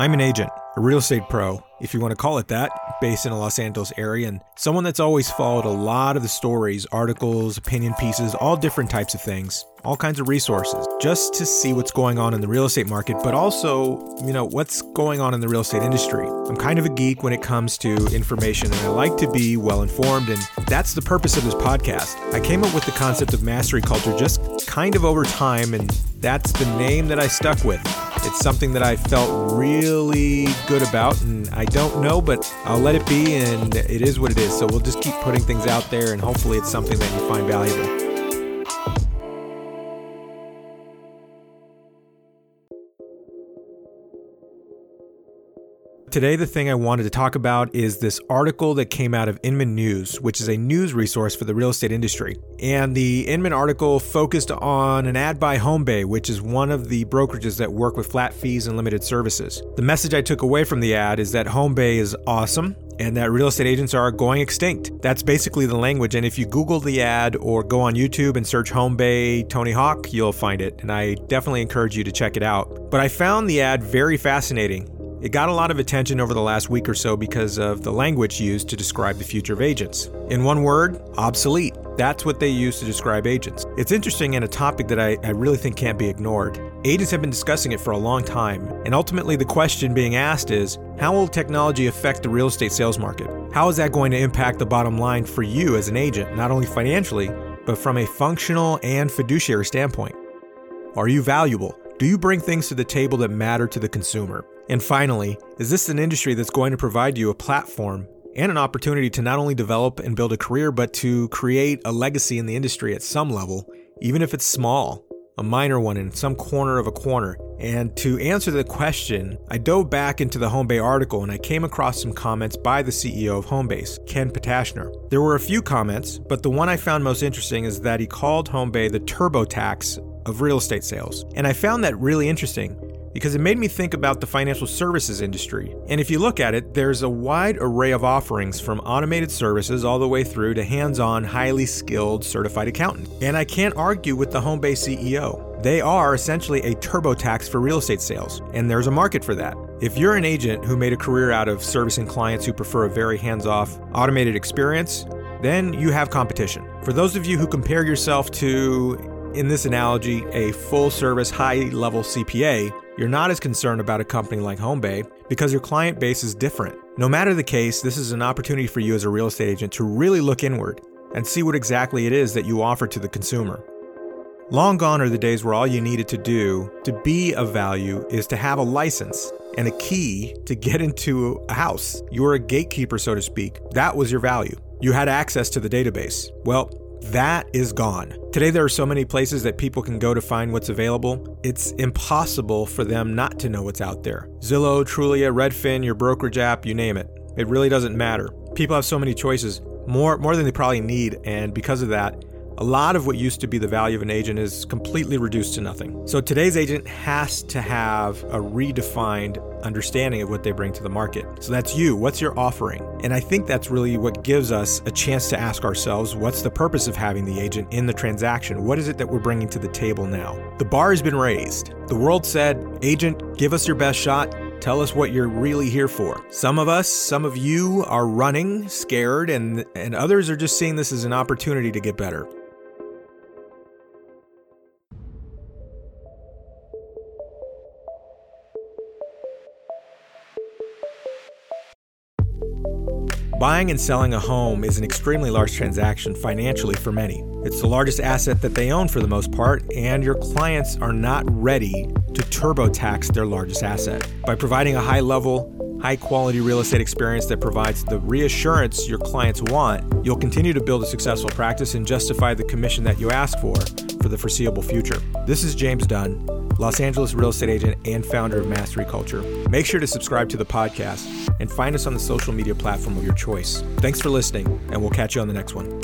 I'm an agent, a real estate pro, if you want to call it that, based in the Los Angeles area, and someone that's always followed a lot of the stories, articles, opinion pieces, all different types of things, all kinds of resources, just to see what's going on in the real estate market, but also, you know, what's going on in the real estate industry. I'm kind of a geek when it comes to information, and I like to be well informed, and that's the purpose of this podcast. I came up with the concept of mastery culture just kind of over time, and that's the name that I stuck with. It's something that I felt really good about, and I don't know, but I'll let it be, and it is what it is. So we'll just keep putting things out there, and hopefully it's something that you find valuable. Today, the thing I wanted to talk about is this article that came out of Inman News, which is a news resource for the real estate industry. And the Inman article focused on an ad by HomeBay, which is one of the brokerages that work with flat fees and limited services. The message I took away from the ad is that HomeBay is awesome and that real estate agents are going extinct. That's basically the language. And if you Google the ad or go on YouTube and search HomeBay Tony Hawk, you'll find it. And I definitely encourage you to check it out. But I found the ad very fascinating. It got a lot of attention over the last week or so because of the language used to describe the future of agents. In one word, obsolete. That's what they use to describe agents. It's interesting and a topic that I, I really think can't be ignored. Agents have been discussing it for a long time, and ultimately the question being asked is how will technology affect the real estate sales market? How is that going to impact the bottom line for you as an agent, not only financially, but from a functional and fiduciary standpoint? Are you valuable? Do you bring things to the table that matter to the consumer? And finally, is this an industry that's going to provide you a platform and an opportunity to not only develop and build a career, but to create a legacy in the industry at some level, even if it's small, a minor one in some corner of a corner? And to answer the question, I dove back into the Homebay article and I came across some comments by the CEO of Homebay's, Ken Potashner. There were a few comments, but the one I found most interesting is that he called Homebay the TurboTax of real estate sales. And I found that really interesting because it made me think about the financial services industry. And if you look at it, there's a wide array of offerings from automated services all the way through to hands on, highly skilled certified accountant. And I can't argue with the Homebay CEO. They are essentially a TurboTax for real estate sales, and there's a market for that. If you're an agent who made a career out of servicing clients who prefer a very hands off, automated experience, then you have competition. For those of you who compare yourself to in this analogy, a full service, high level CPA, you're not as concerned about a company like HomeBay because your client base is different. No matter the case, this is an opportunity for you as a real estate agent to really look inward and see what exactly it is that you offer to the consumer. Long gone are the days where all you needed to do to be of value is to have a license and a key to get into a house. You were a gatekeeper, so to speak. That was your value. You had access to the database. Well, that is gone. Today, there are so many places that people can go to find what's available. It's impossible for them not to know what's out there. Zillow, Trulia, Redfin, your brokerage app, you name it. It really doesn't matter. People have so many choices, more, more than they probably need, and because of that, a lot of what used to be the value of an agent is completely reduced to nothing. So today's agent has to have a redefined understanding of what they bring to the market. So that's you. What's your offering? And I think that's really what gives us a chance to ask ourselves what's the purpose of having the agent in the transaction? What is it that we're bringing to the table now? The bar has been raised. The world said, Agent, give us your best shot. Tell us what you're really here for. Some of us, some of you are running, scared, and, and others are just seeing this as an opportunity to get better. Buying and selling a home is an extremely large transaction financially for many. It's the largest asset that they own for the most part, and your clients are not ready to TurboTax their largest asset. By providing a high level, high quality real estate experience that provides the reassurance your clients want, you'll continue to build a successful practice and justify the commission that you ask for for the foreseeable future. This is James Dunn, Los Angeles real estate agent and founder of Mastery Culture. Make sure to subscribe to the podcast and find us on the social media platform of your choice. Thanks for listening, and we'll catch you on the next one.